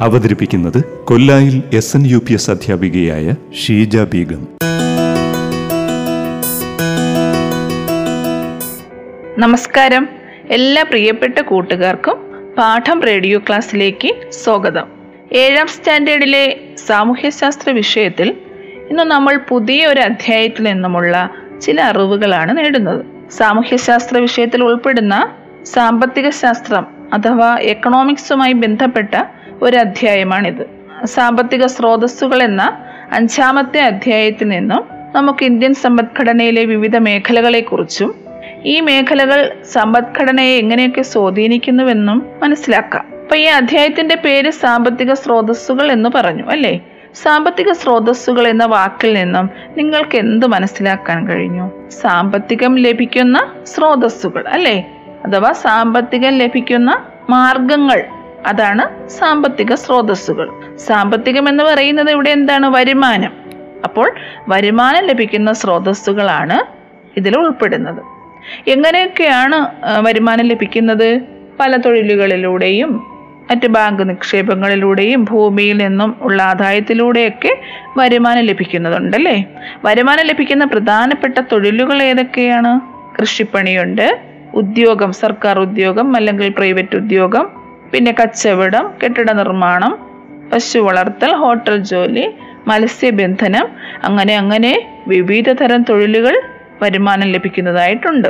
അവതരിപ്പിക്കുന്നത് കൊല്ലായിൽ S N U P S അധ്യാപികയായ ഷീജ ബീഗം. നമസ്കാരം. എല്ലാ പ്രിയപ്പെട്ട കൂട്ടുകാർക്കും പാഠം റേഡിയോ ക്ലാസ്സിലേക്ക് സ്വാഗതം. ഏഴാം സ്റ്റാൻഡേർഡിലെ സാമൂഹ്യശാസ്ത്ര വിഷയത്തിൽ ഇന്ന് നമ്മൾ പുതിയ ഒരു അധ്യായത്തിൽ നിന്നുമുള്ള ചില അറിവുകളാണ് നേടുന്നത്. സാമൂഹ്യശാസ്ത്ര വിഷയത്തിൽ ഉൾപ്പെടുന്ന സാമ്പത്തിക ശാസ്ത്രം അഥവാ എക്കണോമിക്സുമായി ബന്ധപ്പെട്ട ഒരു അധ്യായമാണിത് സാമ്പത്തിക സ്രോതസ്സുകൾ എന്ന അഞ്ചാമത്തെ അധ്യായത്തിൽ നിന്നും നമുക്ക് ഇന്ത്യൻ സമ്പദ്ഘടനയിലെ വിവിധ മേഖലകളെക്കുറിച്ചും ഈ മേഖലകൾ സമ്പദ്ഘടനയെ എങ്ങനെയൊക്കെ സ്വാധീനിക്കുന്നുവെന്നും മനസ്സിലാക്കാം. അപ്പൊ ഈ അധ്യായത്തിന്റെ പേര് സാമ്പത്തിക സ്രോതസ്സുകൾ എന്ന് പറഞ്ഞു അല്ലേ? സാമ്പത്തിക സ്രോതസ്സുകൾ എന്ന വാക്കിൽ നിന്നും നിങ്ങൾക്ക് എന്ത് മനസ്സിലാക്കാൻ കഴിഞ്ഞു? സാമ്പത്തികം ലഭിക്കുന്ന സ്രോതസ്സുകൾ അല്ലേ? അഥവാ സാമ്പത്തികം ലഭിക്കുന്ന മാർഗങ്ങൾ. അതാണ് സാമ്പത്തിക സ്രോതസ്സുകൾ. സാമ്പത്തികം എന്ന് പറയുന്നത് ഇവിടെ എന്താണ്? വരുമാനം. അപ്പോൾ വരുമാനം ലഭിക്കുന്ന സ്രോതസ്സുകളാണ് ഇതിൽ ഉൾപ്പെടുന്നത്. എങ്ങനെയൊക്കെയാണ് വരുമാനം ലഭിക്കുന്നത്? പല തൊഴിലുകളിലൂടെയും മറ്റ് ബാങ്ക് നിക്ഷേപങ്ങളിലൂടെയും ഭൂമിയിൽ നിന്നും ഉള്ള ആദായത്തിലൂടെയൊക്കെ വരുമാനം ലഭിക്കുന്നതുണ്ടല്ലേ? വരുമാനം ലഭിക്കുന്ന പ്രധാനപ്പെട്ട തൊഴിലുകൾ ഏതൊക്കെയാണ്? കൃഷിപ്പണിയുണ്ട് ഉദ്യോഗം സർക്കാർ ഉദ്യോഗം അല്ലെങ്കിൽ പ്രൈവറ്റ് ഉദ്യോഗം പിന്നെ കച്ചവടം കെട്ടിട നിർമ്മാണം പശു വളർത്തൽ ഹോട്ടൽ ജോലി മത്സ്യബന്ധനം അങ്ങനെ അങ്ങനെ വിവിധ തരം തൊഴിലുകൾ വരുമാനം ലഭിക്കുന്നതായിട്ടുണ്ട്.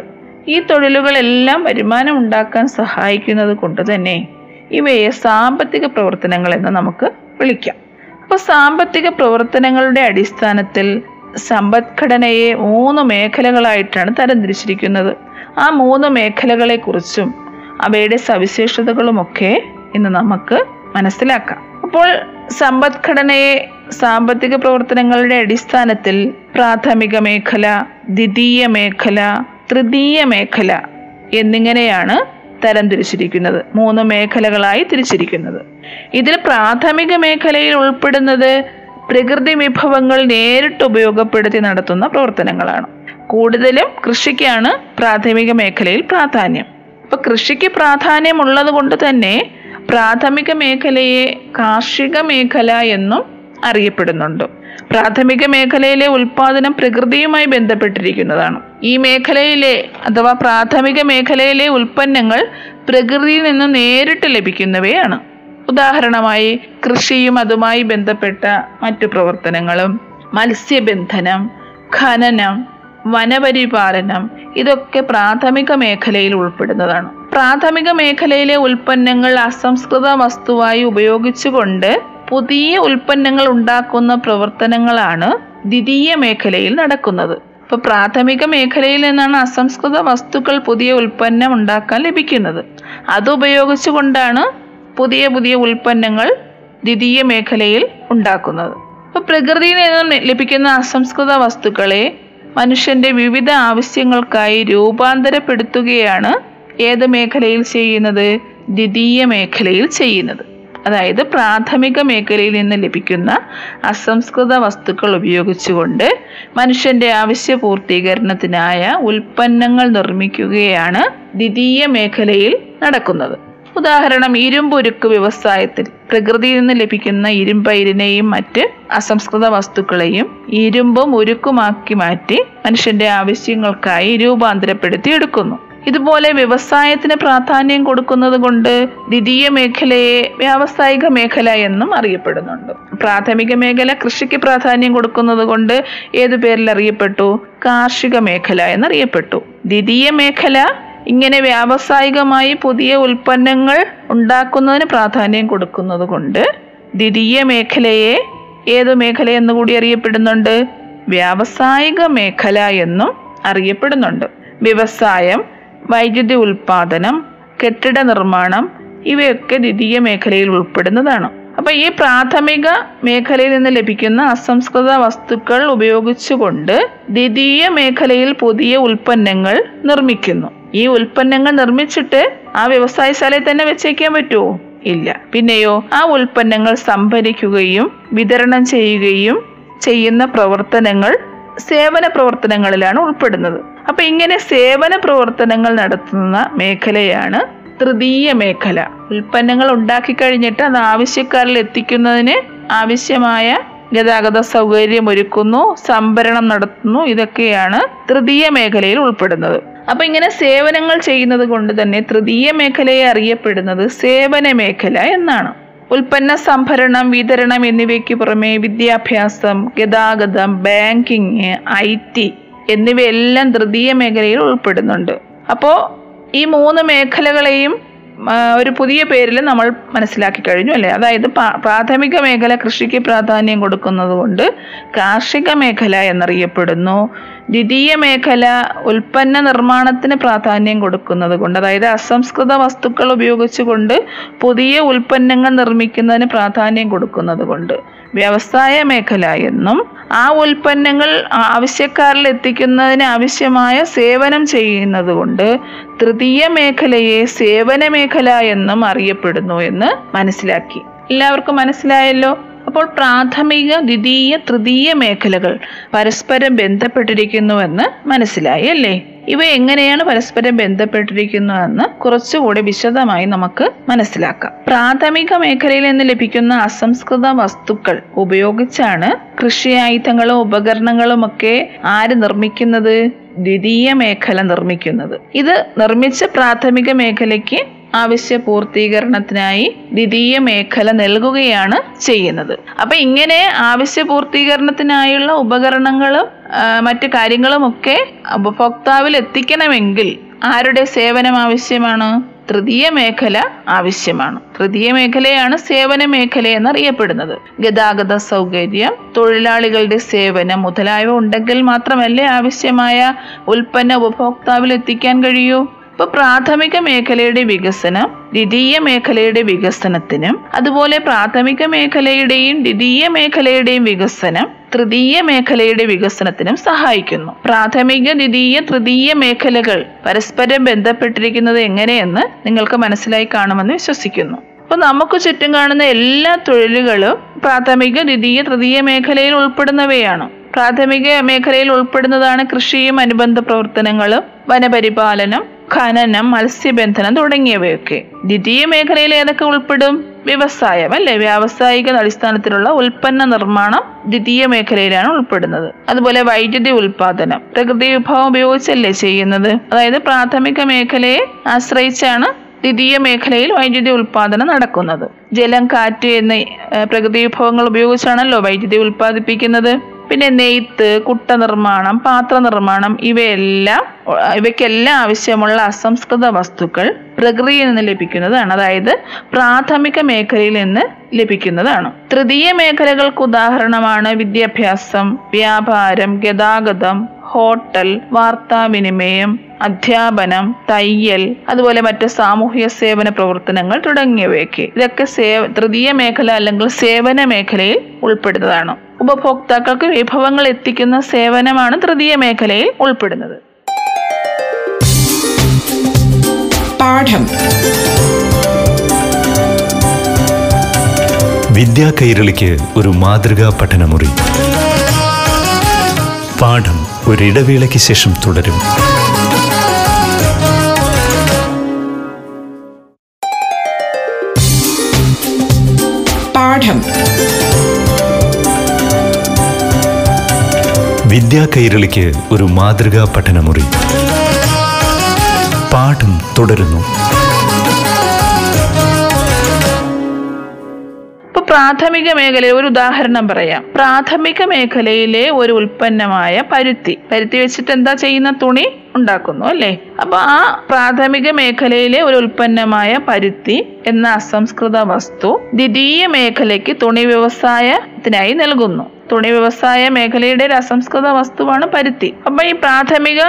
ഈ തൊഴിലുകളെല്ലാം വരുമാനം ഉണ്ടാക്കാൻ സഹായിക്കുന്നത് കൊണ്ട് തന്നെ ഇവയെ സാമ്പത്തിക പ്രവർത്തനങ്ങൾ എന്ന് നമുക്ക് വിളിക്കാം. അപ്പോൾ സാമ്പത്തിക പ്രവർത്തനങ്ങളുടെ അടിസ്ഥാനത്തിൽ സമ്പദ്ഘടനയെ മൂന്ന് മേഖലകളായിട്ടാണ് തരംതിരിച്ചിരിക്കുന്നത് ആ മൂന്ന് മേഖലകളെക്കുറിച്ചും അവയുടെ സവിശേഷതകളുമൊക്കെ ഇന്ന് നമുക്ക് മനസ്സിലാക്കാം. അപ്പോൾ സമ്പദ്ഘടനയെ സാമ്പത്തിക പ്രവർത്തനങ്ങളുടെ അടിസ്ഥാനത്തിൽ പ്രാഥമിക മേഖല ദ്വിതീയ മേഖല തൃതീയ മേഖല എന്നിങ്ങനെയാണ് തരംതിരിച്ചിരിക്കുന്നത് മൂന്ന് മേഖലകളായി തിരിച്ചിരിക്കുന്നത്. ഇതിൽ പ്രാഥമിക മേഖലയിൽ ഉൾപ്പെടുന്നത് പ്രകൃതി വിഭവങ്ങൾ നേരിട്ട് ഉപയോഗപ്പെടുത്തി നടത്തുന്ന പ്രവർത്തനങ്ങളാണ്. കൂടുതലും കൃഷിക്കാണ് പ്രാഥമിക മേഖലയിൽ പ്രാധാന്യം. അപ്പൊ കൃഷിക്ക് പ്രാധാന്യമുള്ളത് കൊണ്ട് തന്നെ പ്രാഥമിക മേഖലയെ കാർഷിക മേഖല എന്നും അറിയപ്പെടുന്നുണ്ട്. പ്രാഥമിക മേഖലയിലെ ഉൽപാദനം പ്രകൃതിയുമായി ബന്ധപ്പെട്ടിരിക്കുന്നതാണ്. ഈ മേഖലയിലെ അഥവാ പ്രാഥമിക മേഖലയിലെ ഉൽപ്പന്നങ്ങൾ പ്രകൃതിയിൽ നിന്ന് നേരിട്ട് ലഭിക്കുന്നവയാണ്. ഉദാഹരണമായി കൃഷിയും അതുമായി ബന്ധപ്പെട്ട മറ്റു പ്രവർത്തനങ്ങളും മത്സ്യബന്ധനം ഖനനം വനപരിപാലനം ഇതൊക്കെ പ്രാഥമിക മേഖലയിൽ ഉൾപ്പെടുന്നതാണ്. പ്രാഥമിക മേഖലയിലെ ഉൽപ്പന്നങ്ങൾ അസംസ്കൃത വസ്തുവായി ഉപയോഗിച്ചുകൊണ്ട് പുതിയ ഉൽപ്പന്നങ്ങൾ ഉണ്ടാക്കുന്ന പ്രവർത്തനങ്ങളാണ് ദ്വിതീയ മേഖലയിൽ നടക്കുന്നത്. ഇപ്പൊ പ്രാഥമിക മേഖലയിൽ നിന്നാണ് അസംസ്കൃത വസ്തുക്കൾ പുതിയ ഉൽപ്പന്നം ഉണ്ടാക്കാൻ ലഭിക്കുന്നത്. അത് ഉപയോഗിച്ചുകൊണ്ടാണ് പുതിയ പുതിയ ഉൽപ്പന്നങ്ങൾ ദ്വിതീയ മേഖലയിൽ ഉണ്ടാക്കുന്നത്. ഇപ്പൊ പ്രകൃതിയിൽ നിന്നും ലഭിക്കുന്ന അസംസ്കൃത വസ്തുക്കളെ മനുഷ്യന്റെ വിവിധ ആവശ്യങ്ങൾക്കായി രൂപാന്തരപ്പെടുത്തുകയാണ് ഏത് മേഖലയിൽ ചെയ്യുന്നത്? ദ്വിതീയ മേഖലയിൽ ചെയ്യുന്നത്. അതായത് പ്രാഥമിക മേഖലയിൽ നിന്ന് ലഭിക്കുന്ന അസംസ്കൃത വസ്തുക്കൾ ഉപയോഗിച്ചുകൊണ്ട് മനുഷ്യന്റെ ആവശ്യ പൂർത്തീകരണത്തിനായ ഉൽപ്പന്നങ്ങൾ നിർമ്മിക്കുകയാണ് ദ്വിതീയ മേഖലയിൽ നടക്കുന്നത്. ഉദാഹരണം ഇരുമ്പുരുക്ക് വ്യവസായത്തിൽ പ്രകൃതിയിൽ നിന്ന് ലഭിക്കുന്ന ഇരുമ്പയിരിനെയും മറ്റ് അസംസ്കൃത വസ്തുക്കളെയും ഇരുമ്പും ഉരുക്കുമാക്കി മാറ്റി മനുഷ്യന്റെ ആവശ്യങ്ങൾക്കായി രൂപാന്തരപ്പെടുത്തി എടുക്കുന്നു. ഇതുപോലെ വ്യവസായത്തിന് പ്രാധാന്യം കൊടുക്കുന്നത് കൊണ്ട് ദ്വിതീയ മേഖലയെ വ്യാവസായിക മേഖല എന്നും അറിയപ്പെടുന്നുണ്ട്. പ്രാഥമിക മേഖല കൃഷിക്ക് പ്രാധാന്യം കൊടുക്കുന്നത് കൊണ്ട് ഏതു പേരിൽ അറിയപ്പെട്ടു? കാർഷിക മേഖല എന്നറിയപ്പെട്ടു. ദ്വിതീയ മേഖല ഇങ്ങനെ വ്യാവസായികമായി പുതിയ ഉൽപ്പന്നങ്ങൾ ഉണ്ടാക്കുന്നതിന് പ്രാധാന്യം കൊടുക്കുന്നത് കൊണ്ട് ദ്വിതീയ മേഖലയെ ഏതു മേഖല എന്നുകൂടി അറിയപ്പെടുന്നുണ്ട്? വ്യാവസായിക മേഖല എന്നും അറിയപ്പെടുന്നുണ്ട്. വ്യവസായം വൈദ്യുതി ഉൽപാദനം കെട്ടിട നിർമ്മാണം ഇവയൊക്കെ ദ്വിതീയ മേഖലയിൽ ഉൾപ്പെടുന്നതാണ്. അപ്പൊ ഈ പ്രാഥമിക മേഖലയിൽ നിന്ന് ലഭിക്കുന്ന അസംസ്കൃത വസ്തുക്കൾ ഉപയോഗിച്ചുകൊണ്ട് ദ്വിതീയ മേഖലയിൽ പുതിയ ഉൽപ്പന്നങ്ങൾ നിർമ്മിക്കുന്നു. ഈ ഉൽപ്പന്നങ്ങൾ നിർമ്മിച്ചിട്ട് ആ വ്യവസായശാലയിൽ തന്നെ വെച്ചേക്കാൻ പറ്റുമോ ഇല്ല. പിന്നെയോ ആ ഉൽപ്പന്നങ്ങൾ സംഭരിക്കുകയും വിതരണം ചെയ്യുകയും ചെയ്യുന്ന പ്രവർത്തനങ്ങൾ സേവന പ്രവർത്തനങ്ങളിലാണ് ഉൾപ്പെടുന്നത്. അപ്പൊ ഇങ്ങനെ സേവന പ്രവർത്തനങ്ങൾ നടത്തുന്ന മേഖലയാണ് തൃതീയ മേഖല. ഉൽപ്പന്നങ്ങൾ ഉണ്ടാക്കി കഴിഞ്ഞിട്ട് അത് ആവശ്യക്കാരിൽ എത്തിക്കുന്നതിന് ആവശ്യമായ ഗതാഗത സൗകര്യം ഒരുക്കുന്നു സംഭരണം നടത്തുന്നു ഇതൊക്കെയാണ് തൃതീയ മേഖലയിൽ ഉൾപ്പെടുന്നത്. അപ്പൊ ഇങ്ങനെ സേവനങ്ങൾ ചെയ്യുന്നത് കൊണ്ട് തന്നെ തൃതീയ മേഖലയെ അറിയപ്പെടുന്നത് സേവന മേഖല എന്നാണ്. ഉൽപ്പന്ന സംഭരണം വിതരണം എന്നിവയ്ക്ക് പുറമെ വിദ്യാഭ്യാസം ഗതാഗതം ബാങ്കിങ് ഐ ടി എന്നിവയെല്ലാം തൃതീയ മേഖലയിൽ ഉൾപ്പെടുന്നുണ്ട്. അപ്പോൾ ഈ മൂന്ന് മേഖലകളെയും ഒരു പുതിയ പേരിൽ നമ്മൾ മനസ്സിലാക്കി കഴിഞ്ഞു അല്ലേ? അതായത് പ്രാഥമിക മേഖല കൃഷിക്ക് പ്രാധാന്യം കൊടുക്കുന്നത് കൊണ്ട് കാർഷിക മേഖല എന്നറിയപ്പെടുന്നു. ദ്വിതീയ മേഖല ഉൽപ്പന്ന നിർമ്മാണത്തിന് പ്രാധാന്യം കൊടുക്കുന്നത് കൊണ്ട് അതായത് അസംസ്കൃത വസ്തുക്കൾ ഉപയോഗിച്ചുകൊണ്ട് പുതിയ ഉൽപ്പന്നങ്ങൾ നിർമ്മിക്കുന്നതിന് പ്രാധാന്യം കൊടുക്കുന്നത് കൊണ്ട് വ്യവസായ മേഖല എന്നും ആ ഉൽപ്പന്നങ്ങൾ ആവശ്യക്കാരിൽ എത്തിക്കുന്നതിന് ആവശ്യമായ സേവനം ചെയ്യുന്നത് കൊണ്ട് തൃതീയ മേഖലയെ സേവന മേഖല എന്നും അറിയപ്പെടുന്നു എന്ന് മനസ്സിലാക്കി. എല്ലാവർക്കും മനസ്സിലായല്ലോ? അപ്പോൾ പ്രാഥമിക ദ്വിതീയ തൃതീയ മേഖലകൾ പരസ്പരം ബന്ധപ്പെട്ടിരിക്കുന്നുവെന്ന് മനസ്സിലായി അല്ലേ? ഇവ എങ്ങനെയാണ് പരസ്പരം ബന്ധപ്പെട്ടിരിക്കുന്നതെന്ന് കുറച്ചുകൂടി വിശദമായി നമുക്ക് മനസ്സിലാക്കാം. പ്രാഥമിക മേഖലയിൽ നിന്ന് ലഭിക്കുന്ന അസംസ്കൃത വസ്തുക്കൾ ഉപയോഗിച്ചാണ് കൃഷി ആയുധങ്ങളും ഉപകരണങ്ങളും ഒക്കെ ആര് നിർമ്മിക്കുന്നത്? ദ്വിതീയ മേഖല നിർമ്മിക്കുന്നത്. ഇത് നിർമ്മിച്ച പ്രാഥമിക മേഖലയ്ക്ക് ആവശ്യ പൂർത്തീകരണത്തിനായി ദ്വിതീയ മേഖല നൽകുകയാണ് ചെയ്യുന്നത്. അപ്പൊ ഇങ്ങനെ ആവശ്യ പൂർത്തീകരണത്തിനായുള്ള ഉപകരണങ്ങളും മറ്റു കാര്യങ്ങളുമൊക്കെ ഉപഭോക്താവിൽ എത്തിക്കണമെങ്കിൽ ആരുടെ സേവനം ആവശ്യമാണ്? തൃതീയ മേഖല ആവശ്യമാണ്. തൃതീയ മേഖലയാണ് സേവന മേഖല എന്നറിയപ്പെടുന്നത്. ഗതാഗത സൗകര്യം തൊഴിലാളികളുടെ സേവനം മുതലായവ ഉണ്ടെങ്കിൽ മാത്രമല്ലേ ആവശ്യമായ ഉൽപ്പന്ന ഉപഭോക്താവിൽ എത്തിക്കാൻ കഴിയൂ? ഇപ്പൊ പ്രാഥമിക മേഖലയുടെ വികസനം ദ്വിതീയ മേഖലയുടെ വികസനത്തിനും അതുപോലെ പ്രാഥമിക മേഖലയുടെയും ദ്വിതീയ മേഖലയുടെയും വികസനം തൃതീയ മേഖലയുടെ വികസനത്തിനും സഹായിക്കുന്നു. പ്രാഥമിക ദ്വിതീയ തൃതീയ മേഖലകൾ പരസ്പരം ബന്ധപ്പെട്ടിരിക്കുന്നത് എങ്ങനെയെന്ന് നിങ്ങൾക്ക് മനസ്സിലായി കാണുമെന്ന് വിശ്വസിക്കുന്നു. അപ്പൊ നമുക്ക് ചുറ്റും കാണുന്ന എല്ലാ തൊഴിലുകളും പ്രാഥമിക ദ്വിതീയ തൃതീയ മേഖലയിൽ ഉൾപ്പെടുന്നവയാണ്. പ്രാഥമിക മേഖലയിൽ ഉൾപ്പെടുന്നതാണ് കൃഷിയും അനുബന്ധ പ്രവർത്തനങ്ങളും വനപരിപാലനം ഖനനം മത്സ്യബന്ധനം തുടങ്ങിയവയൊക്കെ. ദ്വിതീയ മേഖലയിൽ ഏതൊക്കെ ഉൾപ്പെടും? വ്യവസായം അല്ലെ? വ്യാവസായിക അടിസ്ഥാനത്തിലുള്ള ഉൽപ്പന്ന നിർമ്മാണം ദ്വിതീയ മേഖലയിലാണ് ഉൾപ്പെടുന്നത്. അതുപോലെ വൈദ്യുതി ഉൽപാദനം പ്രകൃതി വിഭവം ഉപയോഗിച്ചല്ലേ ചെയ്യുന്നത്? അതായത് പ്രാഥമിക മേഖലയെ ആശ്രയിച്ചാണ് ദ്വിതീയ മേഖലയിൽ വൈദ്യുതി ഉൽപാദനം നടക്കുന്നത്. ജലം കാറ്റ് എന്നീ പ്രകൃതി വിഭവങ്ങൾ ഉപയോഗിച്ചാണല്ലോ വൈദ്യുതി ഉൽപ്പാദിപ്പിക്കുന്നത്. പിന്നെ നെയ്ത്ത് കുട്ട നിർമ്മാണം പാത്ര നിർമ്മാണം ഇവയെല്ലാം ഇവയ്ക്കെല്ലാം ആവശ്യമുള്ള അസംസ്കൃത വസ്തുക്കൾ പ്രകൃതിയിൽ നിന്ന് ലഭിക്കുന്നതാണ്. അതായത് പ്രാഥമിക മേഖലയിൽ നിന്ന് ലഭിക്കുന്നതാണ്. തൃതീയ മേഖലകൾക്ക് ഉദാഹരണമാണ് വിദ്യാഭ്യാസം വ്യാപാരം ഗതാഗതം ഹോട്ടൽ വാർത്താവിനിമയം അധ്യാപനം തയ്യൽ അതുപോലെ മറ്റ് സാമൂഹിക സേവന പ്രവർത്തനങ്ങൾ തുടങ്ങിയവയൊക്കെ. ഇതൊക്കെ സേവ തൃതീയ മേഖല അല്ലെങ്കിൽ സേവന മേഖലയിൽ ഉൾപ്പെടുന്നതാണ്. ഉപഭോക്താക്കൾക്ക് വിഭവങ്ങൾ എത്തിക്കുന്ന സേവനമാണ് തൃതീയ മേഖലയിൽ ഉൾപ്പെടുന്നത്. പാഠം. വിദ്യാ കൈരളിക്ക് ഒരു മാതൃകാ പഠനമുറി. പാഠം ഒരിടവേളയ്ക്ക് ശേഷം തുടരും. വിദ്യാ കൈരളിക്ക് ഒരു മാതൃകാ പഠനമുറി. പാഠം തുടരുന്നു. പ്രാഥമിക മേഖലയിൽ ഒരു ഉദാഹരണം പറയാം. പ്രാഥമിക മേഖലയിലെ ഒരു ഉൽപ്പന്നമായ പരുത്തി. പരുത്തി വെച്ചിട്ട് എന്താ ചെയ്യുന്ന? തുണി ഉണ്ടാക്കുന്നു അല്ലേ? അപ്പൊ ആ പ്രാഥമിക മേഖലയിലെ ഒരു ഉൽപ്പന്നമായ പരുത്തി എന്ന അസംസ്കൃത വസ്തു ദ്വിതീയ മേഖലയ്ക്ക് തുണി വ്യവസായത്തിനായി നൽകുന്നു. തുണി വ്യവസായ മേഖലയുടെ ഒരു അസംസ്കൃത വസ്തുവാണ് പരുത്തി. അപ്പൊ ഈ പ്രാഥമിക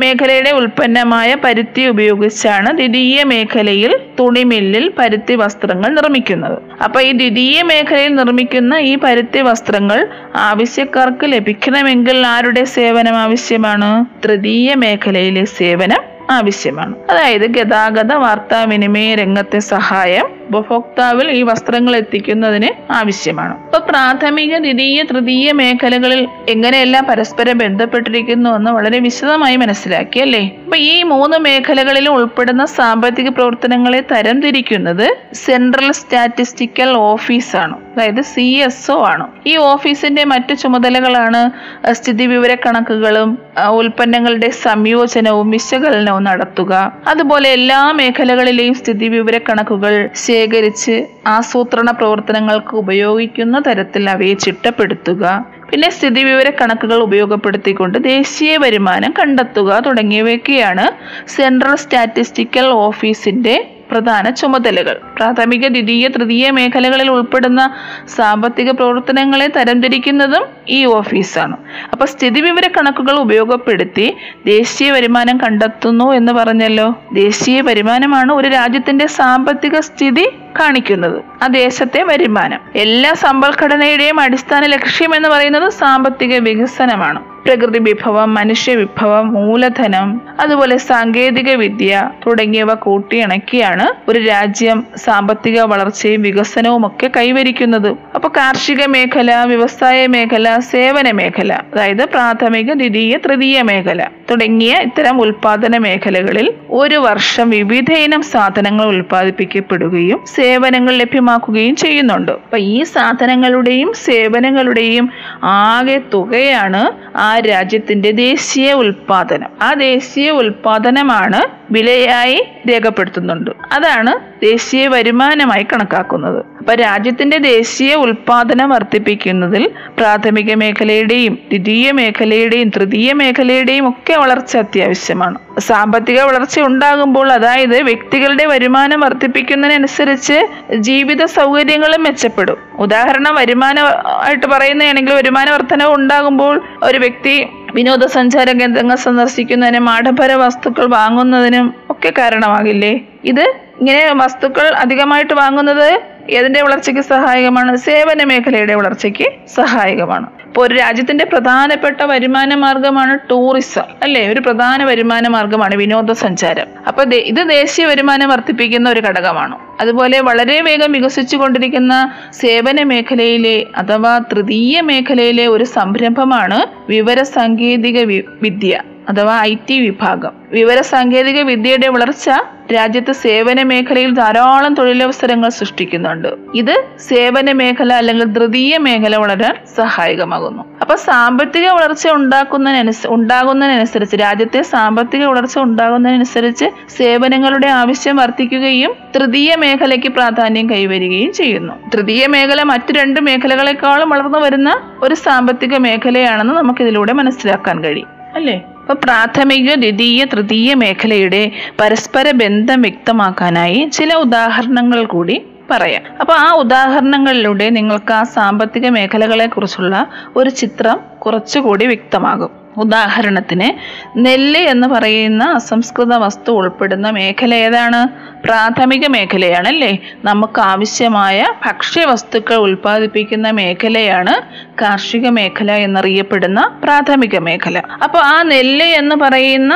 മേഖലയുടെ ഉൽപ്പന്നമായ പരുത്തി ഉപയോഗിച്ചാണ് ദ്വിതീയ മേഖലയിൽ തുണിമില്ലിൽ പരുത്തി വസ്ത്രങ്ങൾ നിർമ്മിക്കുന്നത്. അപ്പൊ ഈ ദ്വിതീയ മേഖലയിൽ നിർമ്മിക്കുന്ന ഈ പരുത്തി വസ്ത്രങ്ങൾ ആവശ്യക്കാർക്ക് ലഭിക്കണമെങ്കിൽ ആരുടെ സേവനം ആവശ്യമാണ്? തൃതീയ മേഖലയിലെ സേവനം ആവശ്യമാണ്. അതായത് ഗതാഗത വാർത്താവിനിമയ രംഗത്തെ സഹായം ഉപഭോക്താവിൽ ഈ വസ്ത്രങ്ങൾ എത്തിക്കുന്നതിന് ആവശ്യമാണ്. ഇപ്പൊ പ്രാഥമിക ദ്വിതീയ തൃതീയ മേഖലകളിൽ എങ്ങനെയെല്ലാം പരസ്പരം ബന്ധപ്പെട്ടിരിക്കുന്നു എന്ന് വളരെ വിശദമായി മനസ്സിലാക്കി അല്ലേ? അപ്പൊ ഈ മൂന്ന് മേഖലകളിലും ഉൾപ്പെടുന്ന സാമ്പത്തിക പ്രവർത്തനങ്ങളെ തരംതിരിക്കുന്നത് സെൻട്രൽ സ്റ്റാറ്റിസ്റ്റിക്കൽ ഓഫീസാണ് അതായത് സി എസ് ഒ ആണ്. ഈ ഓഫീസിന്റെ മറ്റു ചുമതലകളാണ് സ്ഥിതി വിവര കണക്കുകളും ഉൽപ്പന്നങ്ങളുടെ സംയോജനവും വിശകലനവും നടത്തുക. അതുപോലെ എല്ലാ മേഖലകളിലെയും സ്ഥിതി വിവര കണക്കുകൾ ശേഖരിച്ച് ആസൂത്രണ പ്രവർത്തനങ്ങൾക്ക് ഉപയോഗിക്കുന്ന തരത്തിൽ അവയെ ചിട്ടപ്പെടുത്തുക. പിന്നെ സ്ഥിതിവിവര കണക്കുകൾ ഉപയോഗപ്പെടുത്തിക്കൊണ്ട് ദേശീയ വരുമാനം കണ്ടെത്തുക തുടങ്ങിയവയൊക്കെയാണ് സെൻട്രൽ സ്റ്റാറ്റിസ്റ്റിക്കൽ ഓഫീസിന്റെ പ്രധാന ചുമതലകൾ. പ്രാഥമിക ദ്വിതീയ തൃതീയ മേഖലകളിൽ ഉൾപ്പെടുന്ന സാമ്പത്തിക പ്രവർത്തനങ്ങളെ തരംതിരിക്കുന്നതും ഈ ഓഫീസാണ്. അപ്പൊ സ്ഥിതിവിവര കണക്കുകൾ ഉപയോഗപ്പെടുത്തി ദേശീയ വരുമാനം കണ്ടെത്തുന്നു എന്ന് പറഞ്ഞല്ലോ? ദേശീയ വരുമാനമാണ് ഒരു രാജ്യത്തിന്റെ സാമ്പത്തിക സ്ഥിതി കാണിക്കുന്നത്. ആ ദേശത്തെ വരുമാനം. എല്ലാ സമ്പൽഘടനയുടെയും അടിസ്ഥാന ലക്ഷ്യം എന്ന് പറയുന്നത് സാമ്പത്തിക വികസനമാണ്. പ്രകൃതി വിഭവം മനുഷ്യ വിഭവം മൂലധനം അതുപോലെ സാങ്കേതിക വിദ്യ തുടങ്ങിയവ കൂട്ടിയിണക്കിയാണ് ഒരു രാജ്യം സാമ്പത്തിക വളർച്ചയും വികസനവും ഒക്കെ കൈവരിക്കുന്നത്. അപ്പൊ കാർഷിക മേഖല വ്യവസായ മേഖല സേവന മേഖല അതായത് പ്രാഥമിക ദ്വിതീയ തൃതീയ മേഖല തുടങ്ങിയ ഇത്തരം ഉൽപാദന മേഖലകളിൽ ഒരു വർഷം വിവിധ ഇനം സാധനങ്ങൾ ഉൽപ്പാദിപ്പിക്കപ്പെടുകയും സേവനങ്ങൾ ലഭ്യമാക്കുകയും ചെയ്യുന്നുണ്ട്. അപ്പൊ ഈ സാധനങ്ങളുടെയും സേവനങ്ങളുടെയും ആകെ തുകയാണ് ആ രാജ്യത്തിന്റെ ദേശീയ ഉൽപാദനം. ആ ദേശീയ ഉൽപാദനമാണ് വിലയായി രേഖപ്പെടുത്തുന്നുണ്ട്. അതാണ് ദേശീയ വരുമാനമായി കണക്കാക്കുന്നത്. അപ്പൊ രാജ്യത്തിന്റെ ദേശീയ ഉൽപാദനം വർദ്ധിപ്പിക്കുന്നതിൽ പ്രാഥമിക മേഖലയുടെയും ദ്വിതീയ മേഖലയുടെയും തൃതീയ മേഖലയുടെയും ഒക്കെ വളർച്ച അത്യാവശ്യമാണ്. സാമ്പത്തിക വളർച്ച ഉണ്ടാകുമ്പോൾ അതായത് വ്യക്തികളുടെ വരുമാനം വർദ്ധിപ്പിക്കുന്നതിനനുസരിച്ച് ജീവിത സൗകര്യങ്ങളും മെച്ചപ്പെടും. ഉദാഹരണം വരുമാനമായിട്ട് പറയുന്നതാണെങ്കിൽ വരുമാന വർധനവ് ഉണ്ടാകുമ്പോൾ ഒരു വ്യക്തി വിനോദസഞ്ചാര കേന്ദ്രങ്ങൾ സന്ദർശിക്കുന്നതിനും ആഡംബര വസ്തുക്കൾ വാങ്ങുന്നതിനും ഒക്കെ കാരണമാകില്ലേ? ഇത് ഇങ്ങനെ വസ്തുക്കൾ അധികമായിട്ട് വാങ്ങുന്നത് ഏതിന്റെ വളർച്ചയ്ക്ക് സഹായകമാണ്? സേവന മേഖലയുടെ വളർച്ചയ്ക്ക് സഹായകമാണ്. ഇപ്പോൾ ഒരു രാജ്യത്തിന്റെ പ്രധാനപ്പെട്ട വരുമാന മാർഗമാണ് ടൂറിസം അല്ലേ? ഒരു പ്രധാന വരുമാന മാർഗമാണ് വിനോദസഞ്ചാരം. അപ്പൊ ഇത് ദേശീയ വരുമാനം വർദ്ധിപ്പിക്കുന്ന ഒരു ഘടകമാണ്? അതുപോലെ വളരെ വേഗം വികസിച്ചു കൊണ്ടിരിക്കുന്ന സേവന മേഖലയിലെ അഥവാ തൃതീയ മേഖലയിലെ ഒരു സംരംഭമാണ് വിവര സാങ്കേതിക വിദ്യ. അഥവാ ഐ ടി വിഭാഗം. വിവര സാങ്കേതിക വിദ്യയുടെ വളർച്ച രാജ്യത്ത് സേവന മേഖലയിൽ ധാരാളം തൊഴിലവസരങ്ങൾ സൃഷ്ടിക്കുന്നുണ്ട്. ഇത് സേവന മേഖല അല്ലെങ്കിൽ തൃതീയ മേഖല വളരാൻ സഹായകമാകുന്നു. അപ്പൊ സാമ്പത്തിക വളർച്ച ഉണ്ടാക്കുന്നതിനനുസ ഉണ്ടാകുന്നതിനനുസരിച്ച് രാജ്യത്തെ സാമ്പത്തിക വളർച്ച ഉണ്ടാകുന്നതിനനുസരിച്ച് സേവനങ്ങളുടെ ആവശ്യം വർദ്ധിക്കുകയും തൃതീയ മേഖലയ്ക്ക് പ്രാധാന്യം കൈവരികയും ചെയ്യുന്നു. തൃതീയ മേഖല മറ്റു രണ്ട് മേഖലകളെക്കാളും വളർന്നു വരുന്ന ഒരു സാമ്പത്തിക മേഖലയാണെന്ന് നമുക്കിതിലൂടെ മനസ്സിലാക്കാൻ കഴിയും. അല്ലേ? അപ്പോൾ പ്രാഥമിക ദ്വിതീയ തൃതീയ മേഖലയുടെ പരസ്പര ബന്ധം വ്യക്തമാക്കാനായി ചില ഉദാഹരണങ്ങൾ കൂടി പറയാം. അപ്പോൾ ആ ഉദാഹരണങ്ങളിലൂടെ നിങ്ങൾക്ക് ആ സാമ്പത്തിക മേഖലകളെക്കുറിച്ചുള്ള ഒരു ചിത്രം കുറച്ചുകൂടി വ്യക്തമാകും. ഉദാഹരണത്തിന് നെല്ല് എന്ന് പറയുന്ന അസംസ്കൃത വസ്തു ഉൾപ്പെടുന്ന മേഖല ഏതാണ്? പ്രാഥമിക മേഖലയാണ് അല്ലേ നമുക്ക് ആവശ്യമായ ഭക്ഷ്യവസ്തുക്കൾ ഉൽപ്പാദിപ്പിക്കുന്ന മേഖലയാണ് കാർഷിക മേഖല എന്നറിയപ്പെടുന്ന പ്രാഥമിക മേഖല. അപ്പോൾ ആ നെല്ല് എന്ന് പറയുന്ന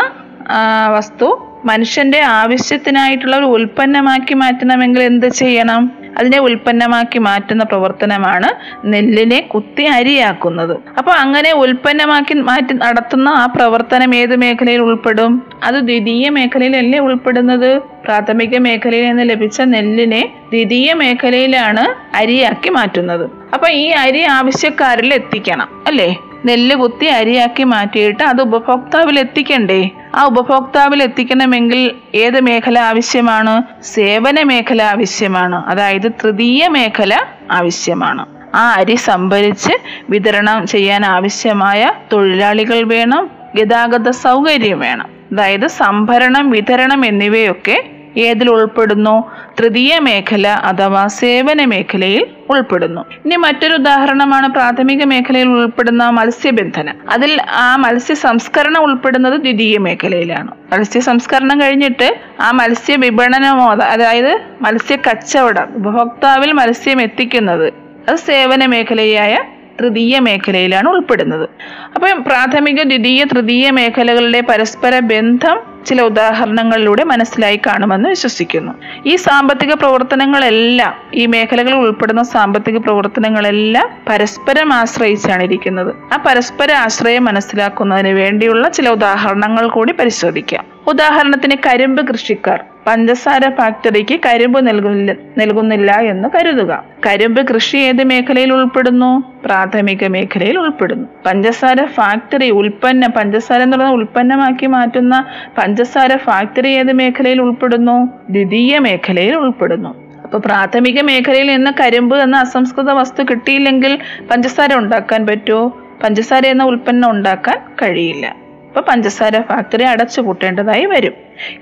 വസ്തു മനുഷ്യന്റെ ആവശ്യത്തിനായിട്ടുള്ള ഒരു ഉൽപ്പന്നമാക്കി മാറ്റണമെങ്കിൽ എന്ത് ചെയ്യണം? അതിനെ ഉൽപ്പന്നമാക്കി മാറ്റുന്ന പ്രവർത്തനമാണ് നെല്ലിനെ കുത്തി അരിയാക്കുന്നത്. അപ്പോൾ അങ്ങനെ ഉൽപ്പന്നമാക്കി മാറ്റി നടത്തുന്ന ആ പ്രവർത്തനം ഏത് മേഖലയിൽ ഉൾപ്പെടും? അത് ദ്വിതീയ മേഖലയിലല്ലേ ഉൾപ്പെടുന്നത്? പ്രാഥമിക മേഖലയിൽ നിന്ന് ലഭിച്ച നെല്ലിനെ ദ്വിതീയ മേഖലയിലാണ് അരിയാക്കി മാറ്റുന്നത്. അപ്പൊ ഈ അരി ആവശ്യക്കാരിൽ എത്തിക്കണം അല്ലേ? നെല്ല് കുത്തി അരിയാക്കി മാറ്റിയിട്ട് അത് ഉപഭോക്താവിൽ എത്തിക്കണ്ടേ? ആ ഉപഭോക്താവിൽ എത്തിക്കണമെങ്കിൽ ഏത് മേഖല ആവശ്യമാണ്? സേവന മേഖല ആവശ്യമാണ്. അതായത് തൃതീയ മേഖല ആവശ്യമാണ്. ആ അരി സംഭരിച്ച് വിതരണം ചെയ്യാൻ ആവശ്യമായ തൊഴിലാളികൾ വേണം ഗതാഗത സൗകര്യം വേണം. അതായത് സംഭരണം വിതരണം എന്നിവയൊക്കെ ഏതിൽ ഉൾപ്പെടുന്നു? തൃതീയ മേഖല അഥവാ സേവന മേഖലയിൽ ഉൾപ്പെടുന്നു. ഇനി മറ്റൊരു ഉദാഹരണമാണ് പ്രാഥമിക മേഖലയിൽ ഉൾപ്പെടുന്ന മത്സ്യബന്ധനം. അതിൽ ആ മത്സ്യ സംസ്കരണം ഉൾപ്പെടുന്നത് ദ്വിതീയ മേഖലയിലാണ്. മത്സ്യ സംസ്കരണം കഴിഞ്ഞിട്ട് ആ മത്സ്യ വിപണനമോ അതായത് മത്സ്യ കച്ചവടം ഉപഭോക്താവിൽ മത്സ്യം എത്തിക്കുന്നത് അത് സേവന മേഖലയായ തൃതീയ മേഖലയിലാണ് ഉൾപ്പെടുന്നത്. അപ്പം പ്രാഥമിക ദ്വിതീയ തൃതീയ മേഖലകളുടെ പരസ്പര ബന്ധം ചില ഉദാഹരണങ്ങളിലൂടെ മനസ്സിലായി കാണുമെന്ന് വിശ്വസിക്കുന്നു. ഈ സാമ്പത്തിക പ്രവർത്തനങ്ങളെല്ലാം ഈ മേഖലകളിൽ ഉൾപ്പെടുന്ന സാമ്പത്തിക പ്രവർത്തനങ്ങളെല്ലാം പരസ്പരം ആശ്രയിച്ചാണ് ഇരിക്കുന്നത്. ആ പരസ്പര ആശ്രയം മനസ്സിലാക്കുന്നതിന് വേണ്ടിയുള്ള ചില ഉദാഹരണങ്ങൾ കൂടി പരിശോധിക്കാം. ഉദാഹരണത്തിന് കരിമ്പ് കൃഷിക്കാർ. പഞ്ചസാര ഫാക്ടറിക്ക് കരിമ്പ് നൽകുന്നില്ല നൽകുന്നില്ല എന്ന് കരുതുക. കരിമ്പ് കൃഷി ഏത് മേഖലയിൽ ഉൾപ്പെടുന്നു? പ്രാഥമിക മേഖലയിൽ ഉൾപ്പെടുന്നു. പഞ്ചസാര ഫാക്ടറി ഉൽപ്പന്നം പഞ്ചസാര എന്ന് പറയുന്ന ഉൽപ്പന്നമാക്കി മാറ്റുന്ന പഞ്ചസാര ഫാക്ടറി ഏത് മേഖലയിൽ ഉൾപ്പെടുന്നു? ദ്വിതീയ മേഖലയിൽ ഉൾപ്പെടുന്നു. അപ്പോൾ പ്രാഥമിക മേഖലയിൽ നിന്ന് കരിമ്പ് എന്ന അസംസ്കൃത വസ്തു കിട്ടിയില്ലെങ്കിൽ പഞ്ചസാര ഉണ്ടാക്കാൻ പറ്റുമോ? പഞ്ചസാര എന്ന ഉൽപ്പന്നം ഉണ്ടാക്കാൻ കഴിയില്ല. അപ്പോൾ പഞ്ചസാര ഫാക്ടറി അടച്ചുപൂട്ടേണ്ടതായി വരും.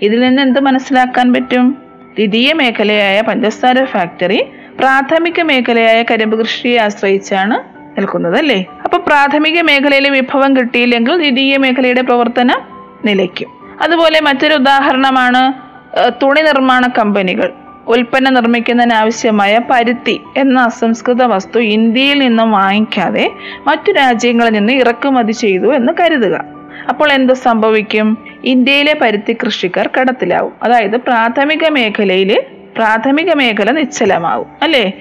ഇതിൽ നിന്ന് എന്ത് മനസ്സിലാക്കാൻ പറ്റും? ദ്വിതീയ മേഖലയായ പഞ്ചസാര ഫാക്ടറി പ്രാഥമിക മേഖലയായ കരിമ്പ് കൃഷിയെ ആശ്രയിച്ചാണ് നിൽക്കുന്നത് അല്ലേ? അപ്പൊ പ്രാഥമിക മേഖലയിലെ വിഭവം കിട്ടിയില്ലെങ്കിൽ ദ്വിതീയ മേഖലയുടെ പ്രവർത്തനം നിലയ്ക്കും. അതുപോലെ മറ്റൊരു ഉദാഹരണമാണ് തുണി നിർമ്മാണ കമ്പനികൾ. ഉൽപ്പന്നം നിർമ്മിക്കുന്നതിനാവശ്യമായ പരുത്തി എന്ന അസംസ്കൃത വസ്തു ഇന്ത്യയിൽ നിന്നും വാങ്ങിക്കാതെ മറ്റു രാജ്യങ്ങളിൽ നിന്ന് ഇറക്കുമതി ചെയ്തു എന്ന് കരുതുക. അപ്പോൾ എന്ത് സംഭവിക്കും? ഇന്ത്യയിലെ പരുത്തി കൃഷിക്കാർ കടത്തിലാവും. അതായത് പ്രാഥമിക മേഖലയിൽ പ്രാഥമിക മേഖല നിശ്ചലമാവും. അല്ലേ?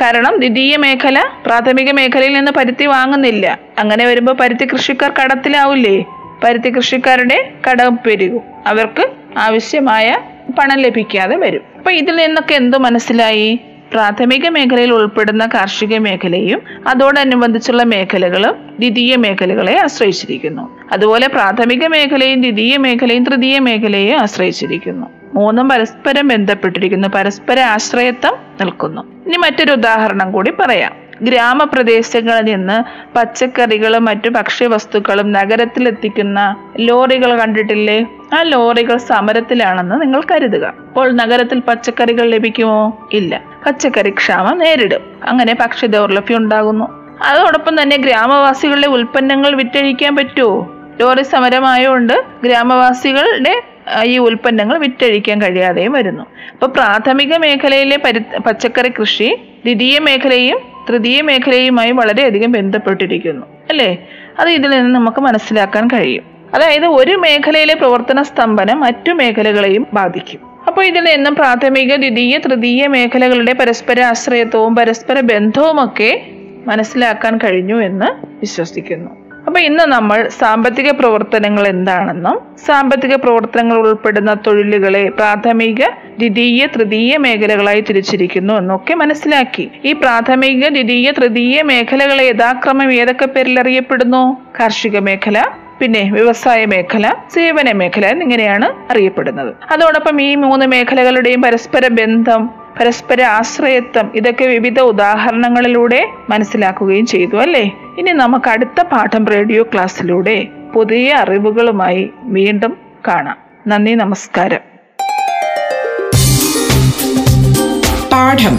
കാരണം ദ്വിതീയ മേഖല പ്രാഥമിക മേഖലയിൽ നിന്ന് പരുത്തി വാങ്ങുന്നില്ല. അങ്ങനെ വരുമ്പോൾ പരുത്തി കൃഷിക്കാർ കടത്തിലാവില്ലേ പരുത്തി കൃഷിക്കാരുടെ കടം പെരുകും. അവർക്ക് ആവശ്യമായ പണം ലഭിക്കാതെ വരും. അപ്പൊ ഇതിൽ നിന്നൊക്കെ എന്തോ മനസ്സിലായി? പ്രാഥമിക മേഖലയിൽ ഉൾപ്പെടുന്ന കാർഷിക മേഖലയും അതോടനുബന്ധിച്ചുള്ള മേഖലകളും ദ്വിതീയ മേഖലകളെ ആശ്രയിച്ചിരിക്കുന്നു. അതുപോലെ പ്രാഥമിക മേഖലയും ദ്വിതീയ മേഖലയും തൃതീയ മേഖലയെ ആശ്രയിച്ചിരിക്കുന്നു. മൂന്നും പരസ്പരം ബന്ധപ്പെട്ടിരിക്കുന്നു. പരസ്പര ആശ്രയത്വം നിൽക്കുന്നു. ഇനി മറ്റൊരു ഉദാഹരണം കൂടി പറയാം. ഗ്രാമപ്രദേശങ്ങളിൽ നിന്ന് പച്ചക്കറികളും മറ്റു ഭക്ഷ്യവസ്തുക്കളും നഗരത്തിലെത്തിക്കുന്ന ലോറികൾ കണ്ടിട്ടില്ലേ? ആ ലോറികൾ സമരത്തിലാണെന്ന് നിങ്ങൾ കരുതുക. അപ്പോൾ നഗരത്തിൽ പച്ചക്കറികൾ ലഭിക്കുമോ? ഇല്ല. പച്ചക്കറി ക്ഷാമം നേരിടും. അങ്ങനെ ഭക്ഷ്യ ദൗർലഭ്യം ഉണ്ടാകുന്നു. അതോടൊപ്പം തന്നെ ഗ്രാമവാസികളുടെ ഉൽപ്പന്നങ്ങൾ വിറ്റഴിക്കാൻ പറ്റുമോ? ലോറി സമരമായതുകൊണ്ട് ഗ്രാമവാസികളുടെ ഈ ഉൽപ്പന്നങ്ങൾ വിറ്റഴിക്കാൻ കഴിയാതെയും വരുന്നു. അപ്പോൾ പ്രാഥമിക മേഖലയിലെ പരി പച്ചക്കറി കൃഷി ദ്വിതീയ മേഖലയും തൃതീയ മേഖലയുമായി വളരെയധികം ബന്ധപ്പെട്ടിരിക്കുന്നു. അല്ലേ? അത് ഇതിൽ നിന്ന് നമുക്ക് മനസ്സിലാക്കാൻ കഴിയും. അതായത് ഒരു മേഖലയിലെ പ്രവർത്തന സ്തംഭനം മറ്റു മേഖലകളെയും ബാധിക്കും. അപ്പോൾ ഇതിൽ നിന്നും പ്രാഥമിക ദ്വിതീയ തൃതീയ മേഖലകളുടെ പരസ്പര ആശ്രയത്വവും പരസ്പര ബന്ധവുമൊക്കെ മനസ്സിലാക്കാൻ കഴിഞ്ഞു എന്ന് വിശ്വസിക്കുന്നു. അപ്പൊ ഇന്ന് നമ്മൾ സാമ്പത്തിക പ്രവർത്തനങ്ങൾ എന്താണെന്നും സാമ്പത്തിക പ്രവർത്തനങ്ങൾ ഉൾപ്പെടുന്ന തൊഴിലുകളെ പ്രാഥമിക ദ്വിതീയ തൃതീയ മേഖലകളായി തിരിച്ചിരിക്കുന്നു എന്നൊക്കെ മനസ്സിലാക്കി. ഈ പ്രാഥമിക ദ്വിതീയ തൃതീയ മേഖലകളെ യഥാക്രമം ഏതൊക്കെ പേരിൽ അറിയപ്പെടുന്നു? കാർഷിക മേഖല പിന്നെ വ്യവസായ മേഖല സേവന മേഖല എന്നിങ്ങനെയാണ് അറിയപ്പെടുന്നത്. അതോടൊപ്പം ഈ മൂന്ന് മേഖലകളുടെയും പരസ്പര ബന്ധം പരസ്പര ആശ്രയത്വം ഇതൊക്കെ വിവിധ ഉദാഹരണങ്ങളിലൂടെ മനസ്സിലാക്കുകയും ചെയ്തു അല്ലേ? ഇനി നമുക്ക് അടുത്ത പാഠം റേഡിയോ ക്ലാസ്സിലൂടെ പുതിയ അറിവുകളുമായി വീണ്ടും കാണാം. നന്ദി നമസ്കാരം. പാഠം.